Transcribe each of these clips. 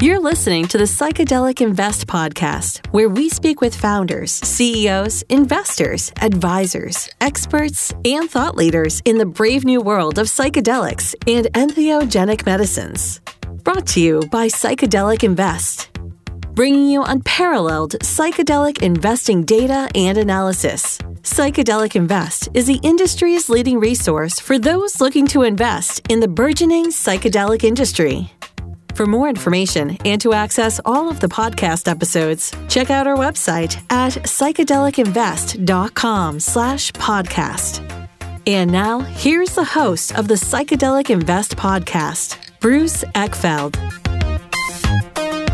You're listening to the Psychedelic Invest podcast, where we speak with founders, CEOs, investors, advisors, experts, and thought leaders in the brave new world of psychedelics and entheogenic medicines. Brought to you by Psychedelic Invest, bringing you unparalleled psychedelic investing data and analysis. Psychedelic Invest is the industry's leading resource for those looking to invest in the burgeoning psychedelic industry. For more information and to access all of the podcast episodes, check out our website at psychedelicinvest.com slash podcast. And now, here's the host of the Psychedelic Invest podcast, Bruce Eckfeldt.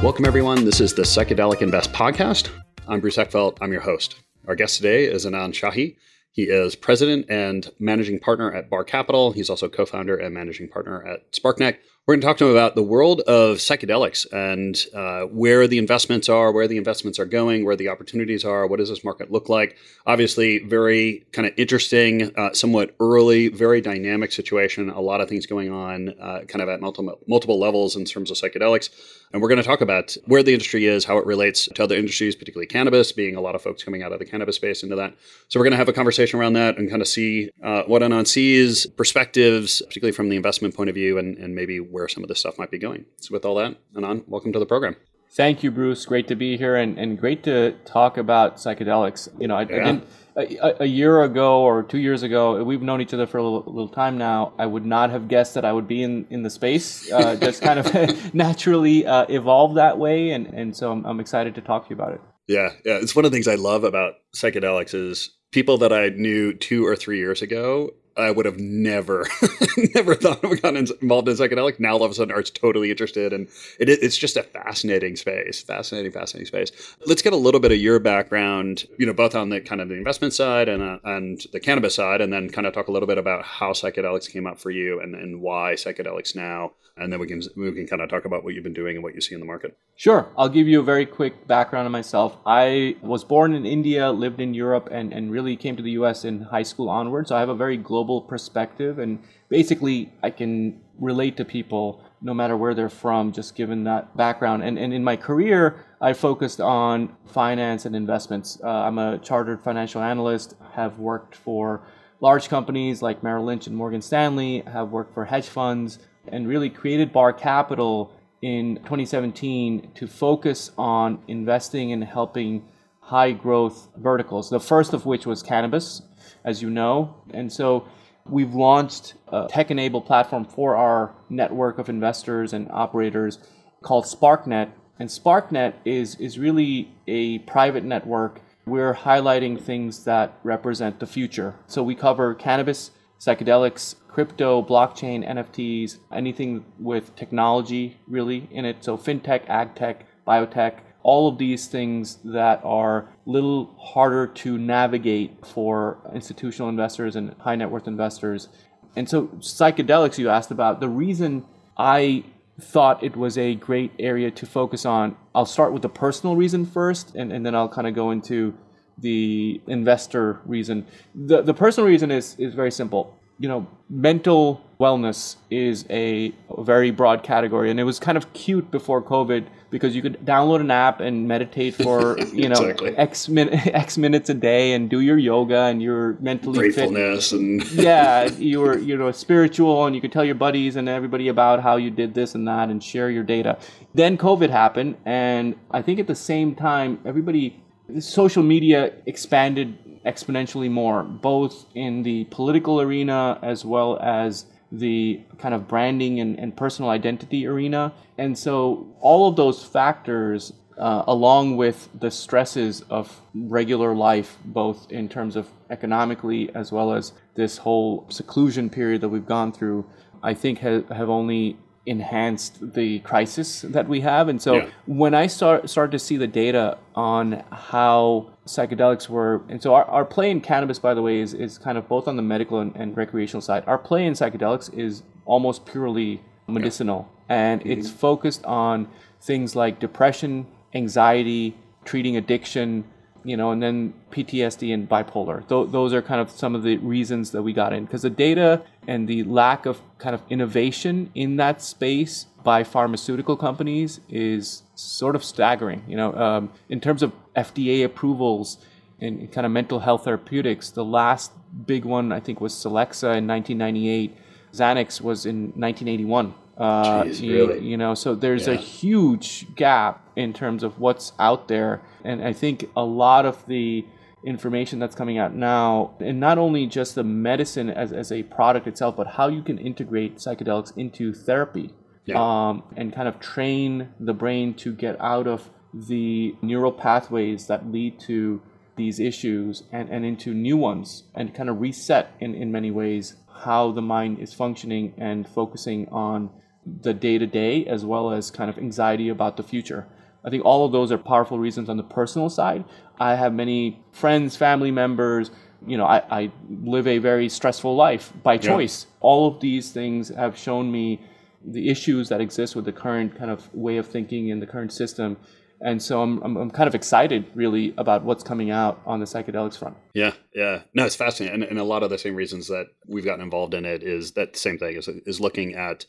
Welcome, everyone. This is the Psychedelic Invest podcast. I'm Bruce Eckfeldt. I'm your host. Our guest today is Anand Shahi. He is president and managing partner at Bar Capital. He's also co founder and managing partner at SparkNet. We're going to talk to him about the world of psychedelics and uh, where the investments are, where the investments are going, where the opportunities are, what does this market look like. Obviously, very kind of interesting, uh, somewhat early, very dynamic situation. A lot of things going on, uh, kind of at multiple multiple levels in terms of psychedelics. And we're going to talk about where the industry is, how it relates to other industries, particularly cannabis, being a lot of folks coming out of the cannabis space into that. So we're going to have a conversation around that and kind of see uh, what Anand sees, perspectives, particularly from the investment point of view, and, and maybe where some of this stuff might be going. So with all that, Anand, welcome to the program. Thank you, Bruce. Great to be here and, and great to talk about psychedelics. You know, I, yeah. I didn't a, a, year ago or two years ago, we've known each other for a little, little time now. I would not have guessed that I would be in, in the space. Uh, just kind of naturally uh, evolved that way, and, and so I'm, I'm excited to talk to you about it. Yeah, yeah, it's one of the things I love about psychedelics is people that I knew two or three years ago I would have never, never thought of gotten involved in psychedelic. Now all of a sudden art's totally interested, and it, it's just a fascinating space, fascinating, fascinating space. Let's get a little bit of your background, you know, both on the kind of the investment side and uh, and the cannabis side, and then kind of talk a little bit about how psychedelics came up for you and, and why psychedelics now, and then we can we can kind of talk about what you've been doing and what you see in the market. Sure, I'll give you a very quick background on myself. I was born in India, lived in Europe, and and really came to the U.S. in high school onward. So I have a very global perspective and basically I can relate to people no matter where they're from just given that background and, and in my career I focused on finance and investments uh, I'm a chartered financial analyst have worked for large companies like Merrill Lynch and Morgan Stanley have worked for hedge funds and really created Bar Capital in 2017 to focus on investing and helping high growth verticals the first of which was cannabis as you know and so We've launched a tech enabled platform for our network of investors and operators called SparkNet. And SparkNet is, is really a private network. We're highlighting things that represent the future. So we cover cannabis, psychedelics, crypto, blockchain, NFTs, anything with technology really in it. So fintech, agtech, biotech, all of these things that are a little harder to navigate for institutional investors and high net worth investors. And so, psychedelics, you asked about, the reason I thought it was a great area to focus on, I'll start with the personal reason first, and, and then I'll kind of go into the investor reason. The, the personal reason is, is very simple. You know, mental wellness is a, very broad category, and it was kind of cute before COVID because you could download an app and meditate for you know exactly. x min- x minutes a day and do your yoga and you're mentally gratefulness fit. and yeah you were you know spiritual and you could tell your buddies and everybody about how you did this and that and share your data then covid happened and i think at the same time everybody social media expanded exponentially more both in the political arena as well as the kind of branding and, and personal identity arena. And so all of those factors, uh, along with the stresses of regular life, both in terms of economically as well as this whole seclusion period that we've gone through, I think ha- have only enhanced the crisis that we have. And so yeah. when I start started to see the data on how psychedelics were, and so our, our play in cannabis, by the way, is, is kind of both on the medical and, and recreational side. Our play in psychedelics is almost purely medicinal, yeah. and mm-hmm. it's focused on things like depression, anxiety, treating addiction, you know, and then PTSD and bipolar. Th- those are kind of some of the reasons that we got in because the data and the lack of kind of innovation in that space by pharmaceutical companies is sort of staggering. You know, um, in terms of FDA approvals in, in kind of mental health therapeutics, the last big one I think was Celexa in 1998. Xanax was in 1981. Uh, Jeez, you, really? you, know, so there's yeah. a huge gap in terms of what's out there, and I think a lot of the information that's coming out now, and not only just the medicine as, as a product itself, but how you can integrate psychedelics into therapy yeah. um, and kind of train the brain to get out of the neural pathways that lead to these issues and, and into new ones and kind of reset in, in many ways how the mind is functioning and focusing on the day to day as well as kind of anxiety about the future. I think all of those are powerful reasons on the personal side. I have many friends, family members. You know, I, I live a very stressful life by choice. Yeah. All of these things have shown me the issues that exist with the current kind of way of thinking in the current system. And so I'm, I'm, I'm, kind of excited really about what's coming out on the psychedelics front. Yeah, yeah. No, it's fascinating. And, and a lot of the same reasons that we've gotten involved in it is that same thing is, is looking at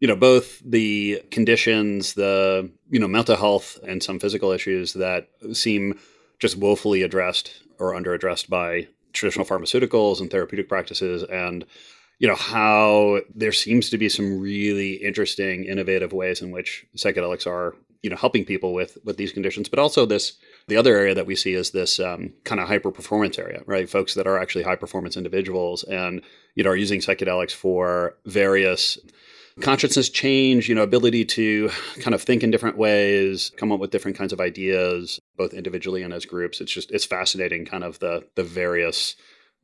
you know both the conditions the you know mental health and some physical issues that seem just woefully addressed or under addressed by traditional pharmaceuticals and therapeutic practices and you know how there seems to be some really interesting innovative ways in which psychedelics are you know helping people with with these conditions. But also this the other area that we see is this um, kind of hyper performance area right? Folks that are actually high performance individuals and you know are using psychedelics for various consciousness change, you know, ability to kind of think in different ways, come up with different kinds of ideas, both individually and as groups. It's just it's fascinating kind of the the various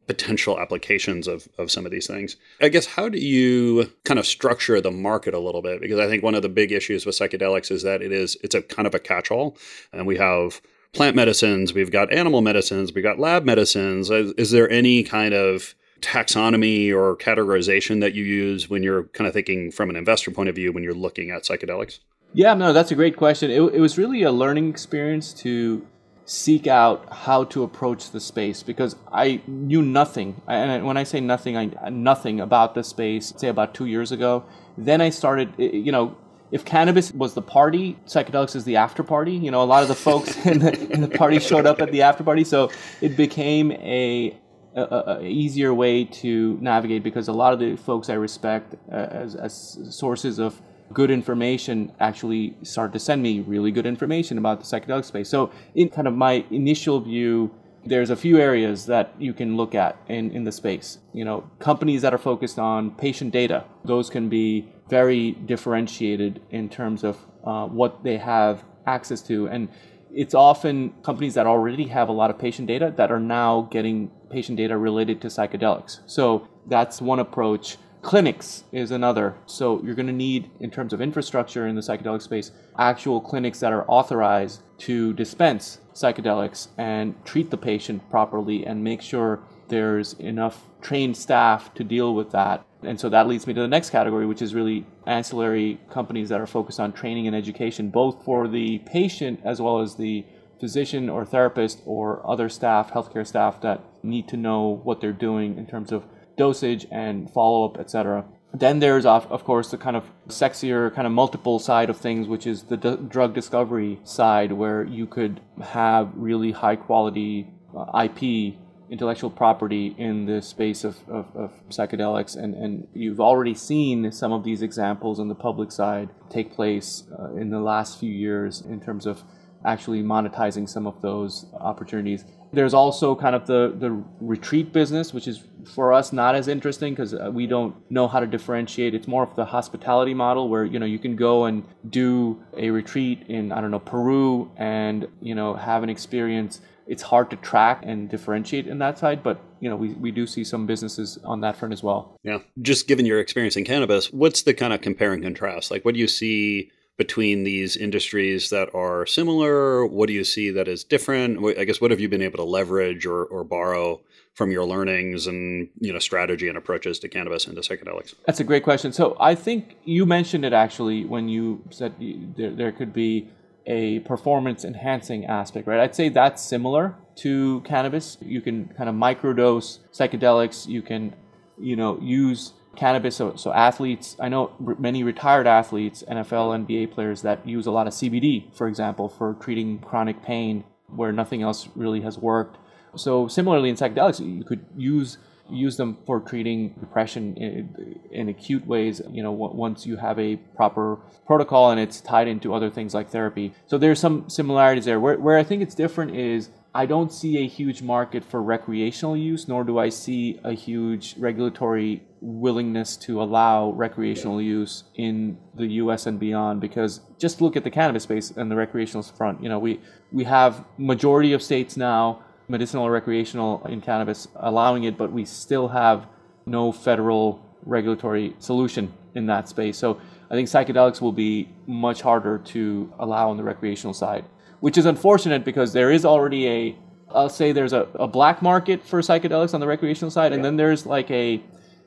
potential applications of, of some of these things. I guess how do you kind of structure the market a little bit? Because I think one of the big issues with psychedelics is that it is it's a kind of a catch-all. And we have plant medicines, we've got animal medicines, we've got lab medicines. Is, is there any kind of taxonomy or categorization that you use when you're kind of thinking from an investor point of view when you're looking at psychedelics? Yeah, no, that's a great question. It, it was really a learning experience to seek out how to approach the space because I knew nothing. And when I say nothing, I nothing about the space. Say about two years ago. Then I started. You know, if cannabis was the party, psychedelics is the after party. You know, a lot of the folks in the, in the party showed up at the after party, so it became a a, a, easier way to navigate because a lot of the folks I respect uh, as, as sources of good information actually start to send me really good information about the psychedelic space. So, in kind of my initial view, there's a few areas that you can look at in, in the space. You know, companies that are focused on patient data, those can be very differentiated in terms of uh, what they have access to. And it's often companies that already have a lot of patient data that are now getting patient data related to psychedelics. So that's one approach. Clinics is another. So you're going to need, in terms of infrastructure in the psychedelic space, actual clinics that are authorized to dispense psychedelics and treat the patient properly and make sure there's enough trained staff to deal with that. And so that leads me to the next category, which is really ancillary companies that are focused on training and education, both for the patient as well as the physician or therapist or other staff, healthcare staff that need to know what they're doing in terms of dosage and follow up, etc. Then there's, of course, the kind of sexier, kind of multiple side of things, which is the d- drug discovery side, where you could have really high quality uh, IP intellectual property in the space of, of, of, psychedelics. And, and you've already seen some of these examples on the public side take place uh, in the last few years in terms of actually monetizing some of those opportunities. There's also kind of the, the retreat business, which is for us not as interesting because uh, we don't know how to differentiate. It's more of the hospitality model where you know you can go and do a retreat in I don't know Peru and you know have an experience it's hard to track and differentiate in that side, but you know, we, we do see some businesses on that front as well. Yeah. Just given your experience in cannabis, what's the kind of compare and contrast? Like what do you see between these industries that are similar? What do you see that is different? I guess what have you been able to leverage or, or borrow from your learnings and you know strategy and approaches to cannabis and to psychedelics? That's a great question. So I think you mentioned it actually when you said there, there could be a performance enhancing aspect, right? I'd say that's similar to cannabis. You can kind of microdose psychedelics. You can, you know, use cannabis. So, so athletes, I know many retired athletes, NFL, NBA players that use a lot of CBD, for example, for treating chronic pain where nothing else really has worked. So similarly in psychedelics, you could use use them for treating depression in, in, acute ways you know once you have a proper protocol and it's tied into other things like therapy. So there's some similarities there. Where, where i think it's different is i don't see a huge market for recreational use nor do i see a huge regulatory willingness to allow recreational use in the us and beyond because just look at the cannabis space and the recreational front. You know we we have majority of states now medicinal or recreational in cannabis, allowing it, but we still have no federal regulatory solution in that space. So I think psychedelics will be much harder to allow on the recreational side, which is unfortunate because there is already a, I'll say there's a, a black market for psychedelics on the recreational side, yeah. and then there's like a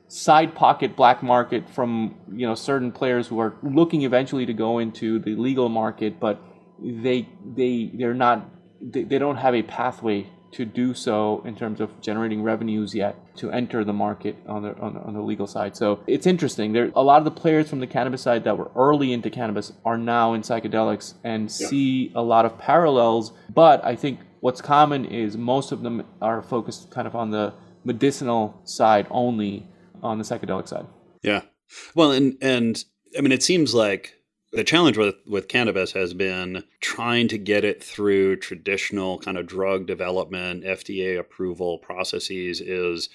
side pocket black market from you know certain players who are looking eventually to go into the legal market, but they they they're not they, they don't have a pathway to do so in terms of generating revenues yet to enter the market on the, on the, on the legal side. So it's interesting. There a lot of the players from the cannabis side that were early into cannabis are now in psychedelics and yeah. see a lot of parallels. But I think what's common is most of them are focused kind of on the medicinal side only on the psychedelic side. Yeah. Well, and and I mean, it seems like the challenge with, with cannabis has been trying to get it through traditional kind of drug development, FDA approval processes is,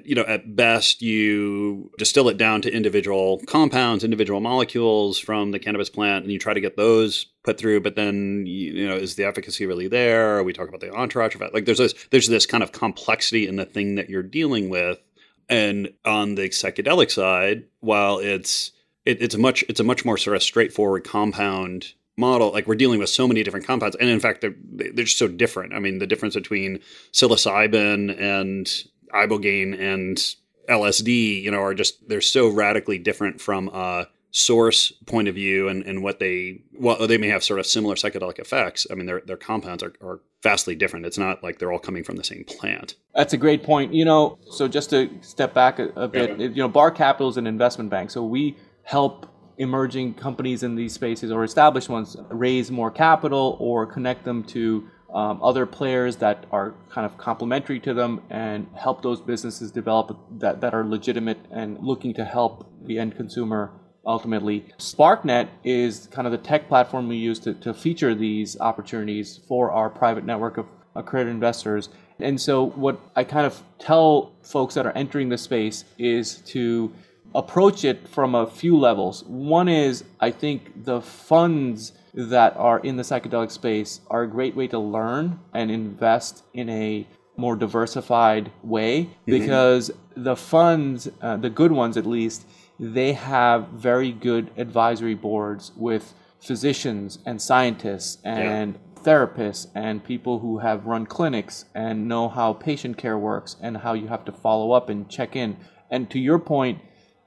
you know, at best you distill it down to individual compounds, individual molecules from the cannabis plant, and you try to get those put through. But then, you know, is the efficacy really there? We talk about the entourage effect. Like there's this, there's this kind of complexity in the thing that you're dealing with. And on the psychedelic side, while it's it, it's a much it's a much more sort of straightforward compound model. Like we're dealing with so many different compounds, and in fact, they're they're just so different. I mean, the difference between psilocybin and ibogaine and LSD, you know, are just they're so radically different from a source point of view and, and what they well they may have sort of similar psychedelic effects. I mean, their their compounds are, are vastly different. It's not like they're all coming from the same plant. That's a great point. You know, so just to step back a, a bit, yeah. you know, Bar Capital is an investment bank, so we help emerging companies in these spaces or established ones raise more capital or connect them to um, other players that are kind of complementary to them and help those businesses develop that, that are legitimate and looking to help the end consumer ultimately. SparkNet is kind of the tech platform we use to, to feature these opportunities for our private network of accredited investors. And so, what I kind of tell folks that are entering the space is to approach it from a few levels. One is, I think, the funds that are in the psychedelic space are a great way to learn and invest in a more diversified way mm-hmm. because the funds, uh, the good ones at least, they have very good advisory boards with physicians and scientists and yeah. therapists and people who have run clinics and know how patient care works and how you have to follow up and check in. And to your point,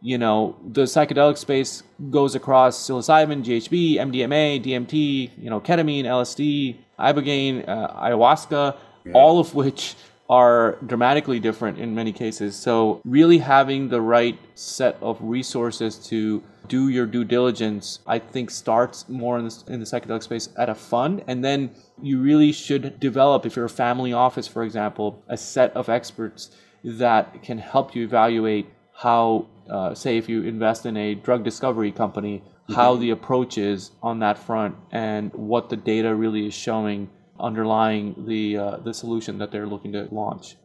you know, the psychedelic space goes across psilocybin, GHB, MDMA, DMT, you know, ketamine, LSD, ibogaine, uh, ayahuasca, yeah. all of which are dramatically different in many cases. So, really having the right set of resources to do your due diligence, I think, starts more in the, in the psychedelic space at a fund. And then you really should develop, if you're a family office, for example, a set of experts that can help you evaluate how uh, say if you invest in a drug discovery company, mm-hmm. how the approach is on that front and what the data really is showing underlying the uh, the solution that they're looking to launch.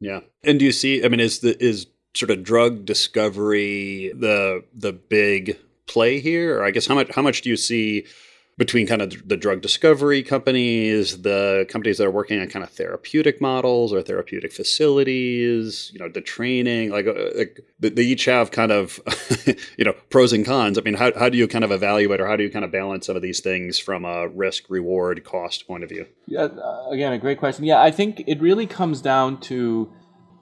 Yeah, and do you see? I mean, is the is sort of drug discovery the the big play here? Or I guess how much how much do you see between kind of the drug discovery companies, the companies that are working on kind of therapeutic models or therapeutic facilities, you know, the training, like, uh, like they each have kind of, you know, pros and cons. I mean, how, how do you kind of evaluate or how do you kind of balance some of these things from a risk, reward, cost point of view? Yeah, uh, again, a great question. Yeah, I think it really comes down to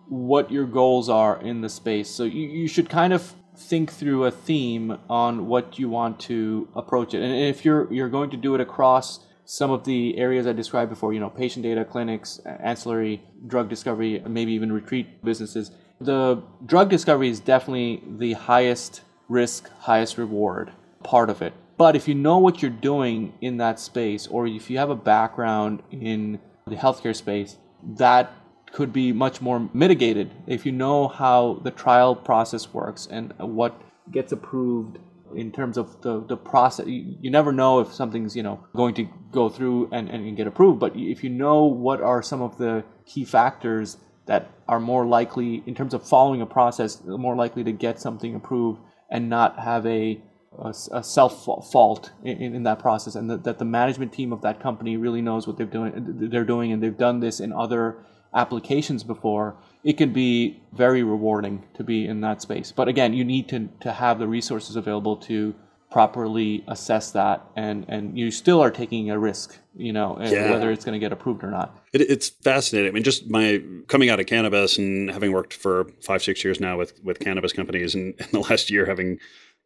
what your goals are in the space. So you, you should kind of think through a theme on what you want to approach it. And if you're you're going to do it across some of the areas I described before, you know, patient data, clinics, ancillary drug discovery, maybe even retreat businesses. The drug discovery is definitely the highest risk, highest reward part of it. But if you know what you're doing in that space, or if you have a background in the healthcare space, that could be much more mitigated if you know how the trial process works and what gets approved in terms of the, the process. You, you never know if something's, you know, going to go through and, and get approved. But if you know what are some of the key factors that are more likely, in terms of following a process, more likely to get something approved and not have a, a, a self fault in, in, that process, and that, that the management team of that company really knows what they're doing. They're doing, and they've done this in other applications before, it can be very rewarding to be in that space. But again, you need to, to have the resources available to properly assess that and and you still are taking a risk you know yeah. whether it's going to get approved or not it, it's fascinating i mean just my coming out of cannabis and having worked for five six years now with with cannabis companies and in the last year having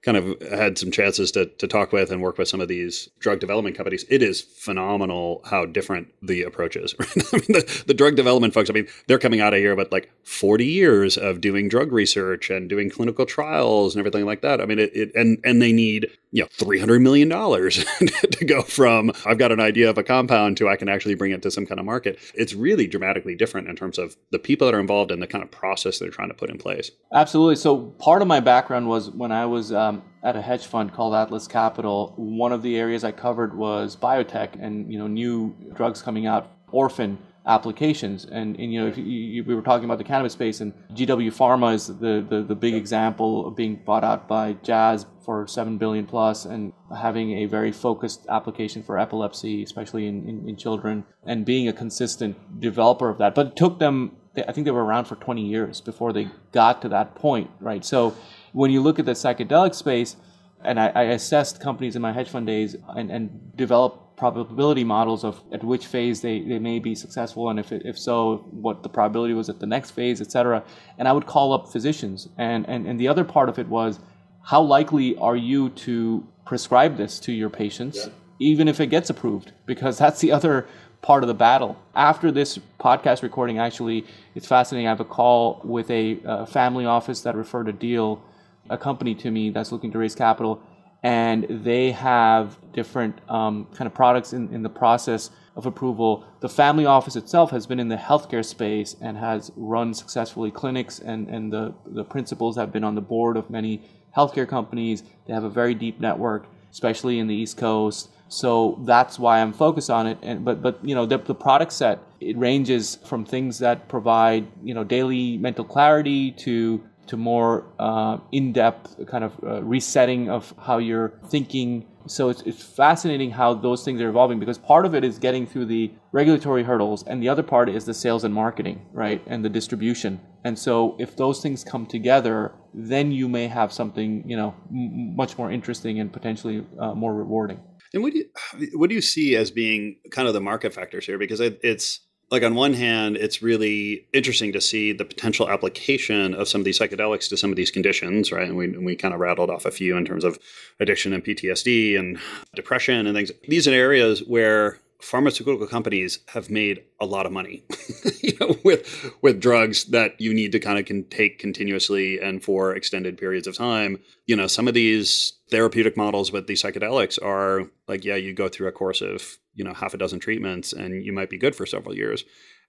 kind of had some chances to, to talk with and work with some of these drug development companies, it is phenomenal how different the approach is. I mean, the, the drug development folks, I mean, they're coming out of here with like 40 years of doing drug research and doing clinical trials and everything like that. I mean, it, it and, and they need, you know, $300 million to go from I've got an idea of a compound to I can actually bring it to some kind of market. It's really dramatically different in terms of the people that are involved and the kind of process they're trying to put in place. Absolutely. So part of my background was when I was, um, at a hedge fund called Atlas Capital, one of the areas I covered was biotech and you know new drugs coming out, orphan applications. And, and you know, if you, you, we were talking about the cannabis space, and GW Pharma is the, the, the big example of being bought out by Jazz for seven billion plus, and having a very focused application for epilepsy, especially in, in, in children, and being a consistent developer of that. But it took them I think they were around for 20 years before they got to that point, right? So when you look at the psychedelic space, and I, I assessed companies in my hedge fund days and, and developed probability models of at which phase they, they may be successful and if, if so what the probability was at the next phase et cetera and i would call up physicians and, and, and the other part of it was how likely are you to prescribe this to your patients yeah. even if it gets approved because that's the other part of the battle. After this podcast recording, actually, it's fascinating. I have a call with a, a family office that referred a deal, a company to me that's looking to raise capital, and they have different um, kind of products in, in the process of approval. The family office itself has been in the healthcare space and has run successfully clinics, and, and the, the principals have been on the board of many healthcare companies. They have a very deep network, especially in the East Coast. So that's why I'm focused on it. And but but you know the, the product set it ranges from things that provide you know daily mental clarity to to more uh, in-depth kind of uh, resetting of how you're thinking. So it's, it's fascinating how those things are evolving because part of it is getting through the regulatory hurdles and the other part is the sales and marketing, right? And the distribution. And so if those things come together, then you may have something, you know, m- much more interesting and potentially uh, more rewarding. And what do you what do you see as being kind of the market factors here? Because it, it's like on one hand, it's really interesting to see the potential application of some of these psychedelics to some of these conditions, right? And we we kind of rattled off a few in terms of addiction and PTSD and depression and things. These are areas where pharmaceutical companies have made a lot of money you know, with with drugs that you need to kind of can take continuously and for extended periods of time. You know, some of these therapeutic models with these psychedelics are like, yeah, you go through a course of you know half a dozen treatments and you might be good for several years.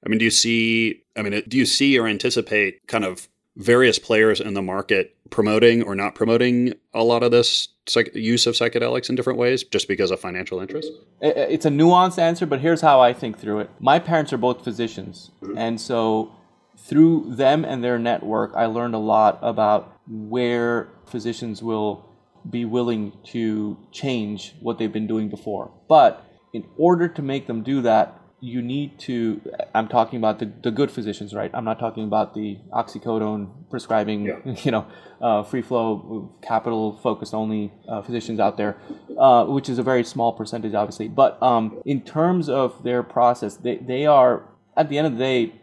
I mean, do you see? I mean, do you see or anticipate kind of various players in the market promoting or not promoting a lot of this psych- use of psychedelics in different ways just because of financial interest? It's a nuanced answer, but here's how I think through it. My parents are both physicians, mm-hmm. and so through them and their network, I learned a lot about where physicians will be willing to change what they've been doing before. But in order to make them do that, you need to i'm talking about the, the good physicians right? I'm not talking about the oxycodone prescribing yeah. you know uh, free flow capital focused only uh, physicians out there uh, which is a very small percentage obviously. But um, in terms of their process they, they are at the end of the day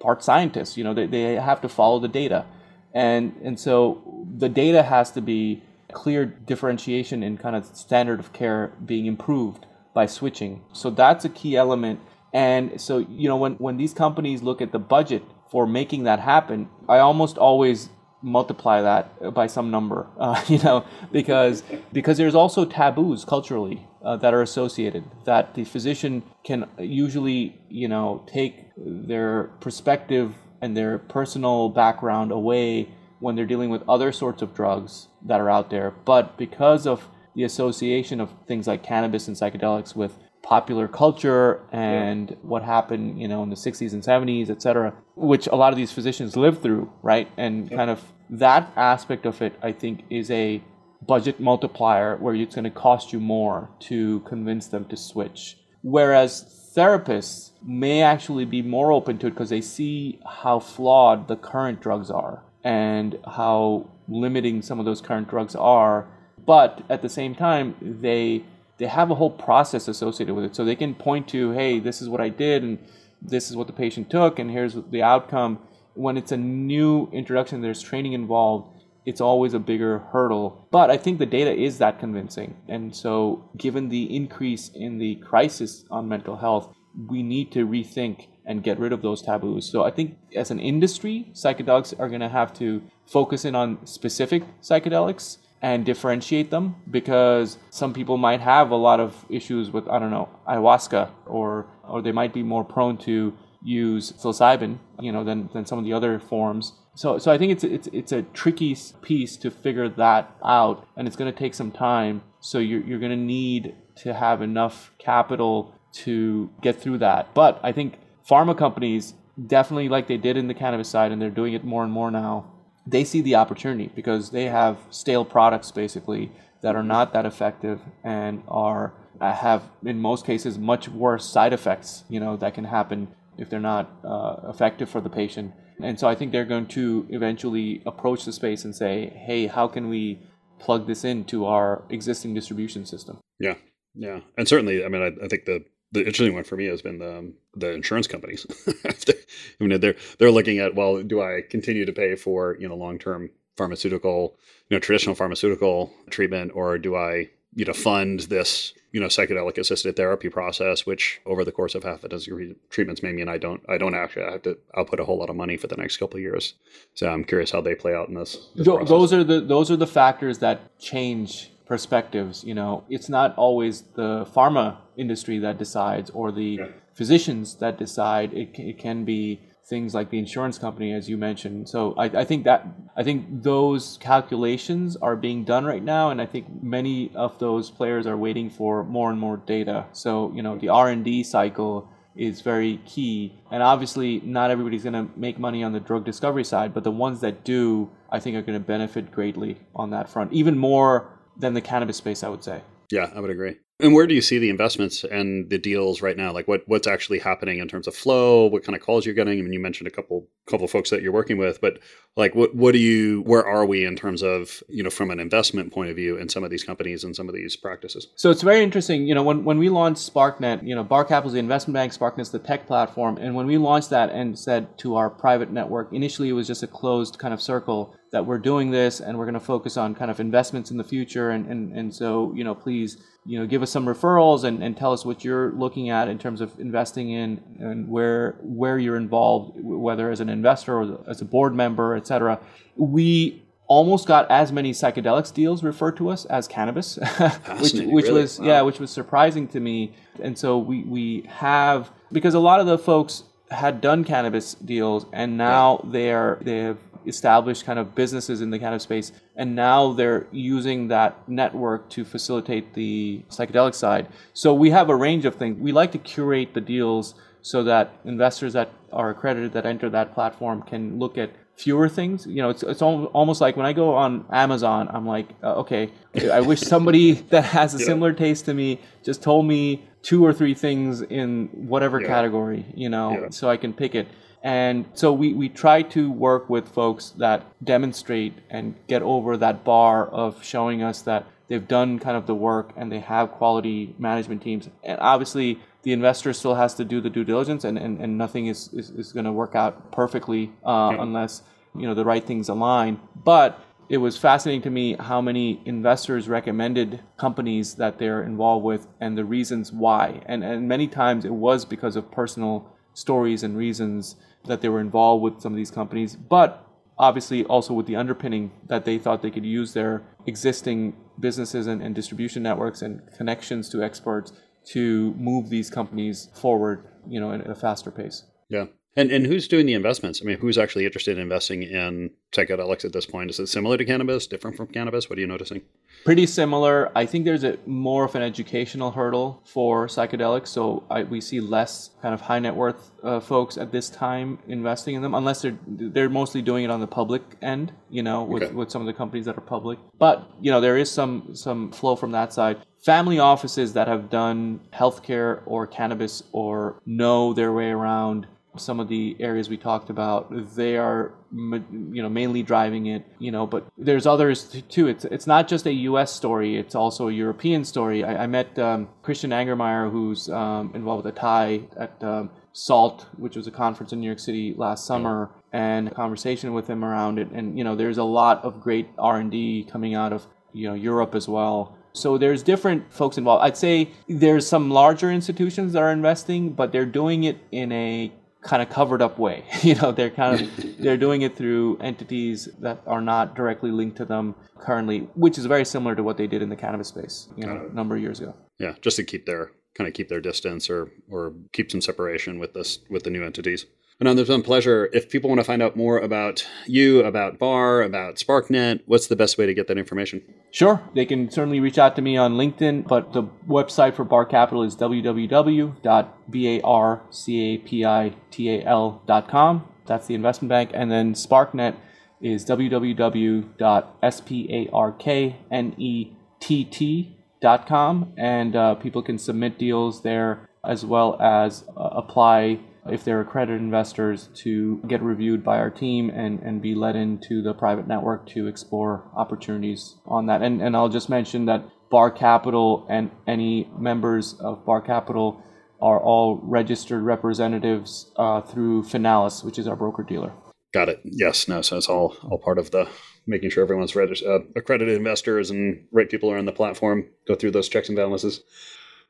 part scientists you know they, they have to follow the data. And and so the data has to be clear differentiation in kind of standard of care being improved by switching. So that's a key element. And so, you know, when, when these companies look at the budget for making that happen, I almost always multiply that by some number, uh, you know, because because there's also taboos culturally uh, that are associated that the physician can usually, you know, take their perspective and their personal background away when they're dealing with other sorts of drugs that are out there. But because of the association of things like cannabis and psychedelics with popular culture and yeah. what happened, you know, in the 60s and 70s, et cetera, which a lot of these physicians lived through, right? And yeah. kind of that aspect of it, I think, is a budget multiplier where it's going to cost you more to convince them to switch. Whereas therapists may actually be more open to it because they see how flawed the current drugs are and how limiting some of those current drugs are. But at the same time, they they have a whole process associated with it. So they can point to, hey, this is what I did and this is what the patient took and here's the outcome. When it's a new introduction, there's training involved, it's always a bigger hurdle. But I think the data is that convincing. And so, given the increase in the crisis on mental health, we need to rethink and get rid of those taboos. So I think as an industry, psychedelics are going to have to focus in on specific psychedelics and differentiate them because some people might have a lot of issues with I don't know ayahuasca or or they might be more prone to use psilocybin, you know, than, than some of the other forms. So, so I think it's it's it's a tricky piece to figure that out, and it's going to take some time. So you're you're going to need to have enough capital to get through that. But I think pharma companies definitely, like they did in the cannabis side, and they're doing it more and more now, they see the opportunity because they have stale products basically that are not that effective and are uh, have in most cases much worse side effects you know that can happen if they're not uh, effective for the patient. And so i think they're going to eventually approach the space and say hey how can we plug this into our existing distribution system? Yeah. Yeah. And certainly i mean i, I think the the interesting one for me has been the um, the insurance companies. I mean, they're they're looking at well, do I continue to pay for you know long term pharmaceutical, you know, traditional pharmaceutical treatment, or do I you know fund this you know psychedelic assisted therapy process, which over the course of half a dozen treatments may mean I don't I don't actually have to output a whole lot of money for the next couple of years. So I'm curious how they play out in this. this those are the those are the factors that change perspectives. You know, it's not always the pharma industry that decides or the yeah. physicians that decide. It, it can be things like the insurance company, as you mentioned. So I, I, think that I think those calculations are being done right now, and I think many of those players are waiting for more and more data. So you know, the R and D cycle is very key, and obviously not everybody's going to make money on the drug discovery side, but the ones that do, I think, are going to benefit greatly on that front, even more than the cannabis space, I would say. Yeah, I would agree. And where do you see the investments and the deals right now? Like what what's actually happening in terms of flow? What kind of calls you're getting? I mean, you mentioned a couple couple of folks that you're working with, but like what what do you where are we in terms of you know from an investment point of view in some of these companies and some of these practices? So it's very interesting. You know, when when we launched SparkNet, you know, Bar Capital is the investment bank, SparkNet's the tech platform, and when we launched that and said to our private network, initially it was just a closed kind of circle that we're doing this and we're going to focus on kind of investments in the future and, and, and so you know please you know give us some referrals and, and tell us what you're looking at in terms of investing in and where where you're involved whether as an investor or as a board member et cetera we almost got as many psychedelics deals referred to us as cannabis which, which really? was wow. yeah which was surprising to me and so we we have because a lot of the folks had done cannabis deals and now yeah. they're they have established kind of businesses in the cannabis space, and now they're using that network to facilitate the psychedelic side. So we have a range of things. We like to curate the deals so that investors that are accredited that enter that platform can look at fewer things. You know, it's it's almost like when I go on Amazon, I'm like, uh, okay, I wish somebody that has a yeah. similar taste to me just told me two or three things in whatever yeah. category, you know, yeah. so I can pick it. And so we, we try to work with folks that demonstrate and get over that bar of showing us that they've done kind of the work and they have quality management teams. And obviously, the investor still has to do the due diligence, and, and, and nothing is, is, is going to work out perfectly uh, unless you know the right things align. But it was fascinating to me how many investors recommended companies that they're involved with and the reasons why. And, and many times it was because of personal stories and reasons that they were involved with some of these companies, but obviously also with the underpinning that they thought they could use their existing businesses and, and distribution networks and connections to experts to move these companies forward, you know, at a faster pace. Yeah. And and who's doing the investments? I mean, who's actually interested in investing in psychedelics at this point? Is it similar to cannabis? Different from cannabis? What are you noticing? Pretty similar. I think there's a more of an educational hurdle for psychedelics, so I, we see less kind of high net worth uh, folks at this time investing in them, unless they're they're mostly doing it on the public end, you know, with, Okay. with some of the companies that are public. But you know, there is some some flow from that side. Family offices that have done healthcare or cannabis or know their way around some of the areas we talked about they are you know mainly driving it you know but there's others too. It's it's not just a us story it's also a european story. I, I met um, christian angermayer who's um, involved with atai at um, salt which was a conference in new york city last summer and a conversation with him around it. And you know there's a lot of great r&d coming out of you know europe as well. So there's different folks involved. I'd say there's some larger institutions that are investing, but they're doing it in a kind of covered up way. You know, they're kind of they're doing it through entities that are not directly linked to them currently, which is very similar to what they did in the cannabis space, you know, a number of years ago. Yeah, just to keep their kind of keep their distance or or keep some separation with this with the new entities. And on this one pleasure, if people want to find out more about you, about Bar, about SparkNet, what's the best way to get that information? Sure, they can certainly reach out to me on LinkedIn, but the website for Bar Capital is www.barcapital.com. That's the investment bank. And then SparkNet is www.sparknett.com. And uh, people can submit deals there as well as uh, apply if they're accredited investors to get reviewed by our team and, and be led into the private network to explore opportunities on that. And, and I'll just mention that Bar Capital and any members of Bar Capital are all registered representatives uh, through Finalis, which is our broker dealer. Got it. Yes. No. So it's all all part of the making sure everyone's regis- uh, accredited investors and right people are on the platform. Go through those checks and balances.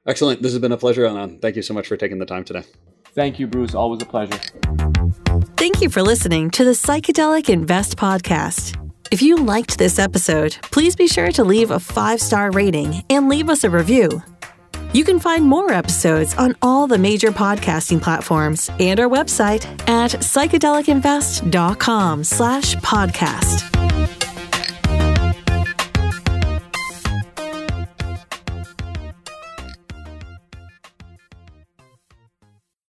Excellent. This has been a pleasure, and thank you so much for taking the time today. Thank you, Bruce. Always a pleasure. Thank you for listening to the Psychedelic Invest podcast. If you liked this episode, please be sure to leave a five star rating and leave us a review. You can find more episodes on all the major podcasting platforms and our website at psychedelicinvest.com slash podcast.